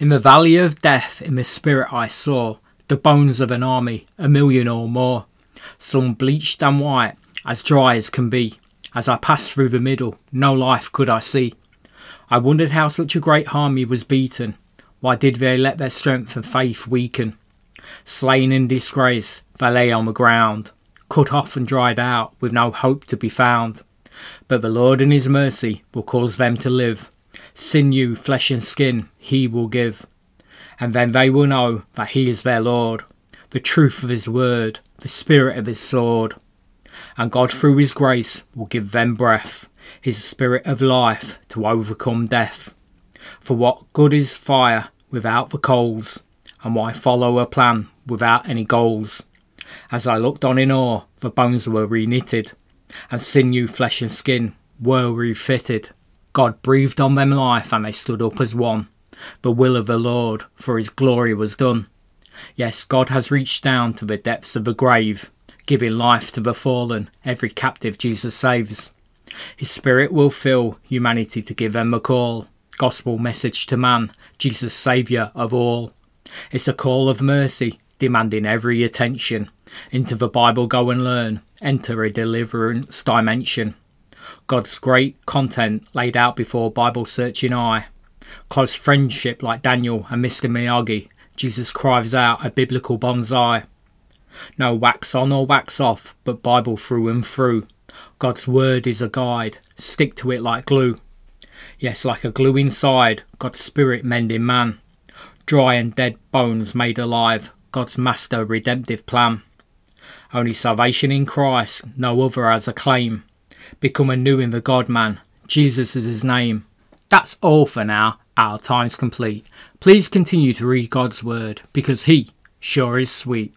In the valley of death, in the spirit I saw the bones of an army, a million or more, some bleached and white, as dry as can be. As I passed through the middle, no life could I see. I wondered how such a great army was beaten. Why did they let their strength and faith weaken? Slain in disgrace, they lay on the ground, cut off and dried out, with no hope to be found. But the Lord in his mercy will cause them to live. Sinew, flesh and skin, he will give. And then they will know that he is their Lord, the truth of his word, the spirit of his sword and God through his grace will give them breath, his spirit of life to overcome death. For what good is fire without the coals, and why follow a plan without any goals? As I looked on in awe, the bones were reknitted, and sinew, flesh, and skin were refitted. God breathed on them life, and they stood up as one. The will of the Lord, for his glory was done. Yes, God has reached down to the depths of the grave giving life to the fallen, every captive Jesus saves. His Spirit will fill humanity to give them a call. Gospel message to man, Jesus Saviour of all. It's a call of mercy, demanding every attention. Into the Bible go and learn, enter a deliverance dimension. God's great content laid out before Bible searching eye. Close friendship like Daniel and Mr. Miyagi. Jesus cries out a biblical bonsai. No wax on or wax off, but Bible through and through. God's word is a guide, stick to it like glue. Yes, like a glue inside, God's spirit mending man. Dry and dead bones made alive, God's master redemptive plan. Only salvation in Christ, no other has a claim. Become anew in the God man, Jesus is his name. That's all for now, our time's complete. Please continue to read God's word, because he sure is sweet.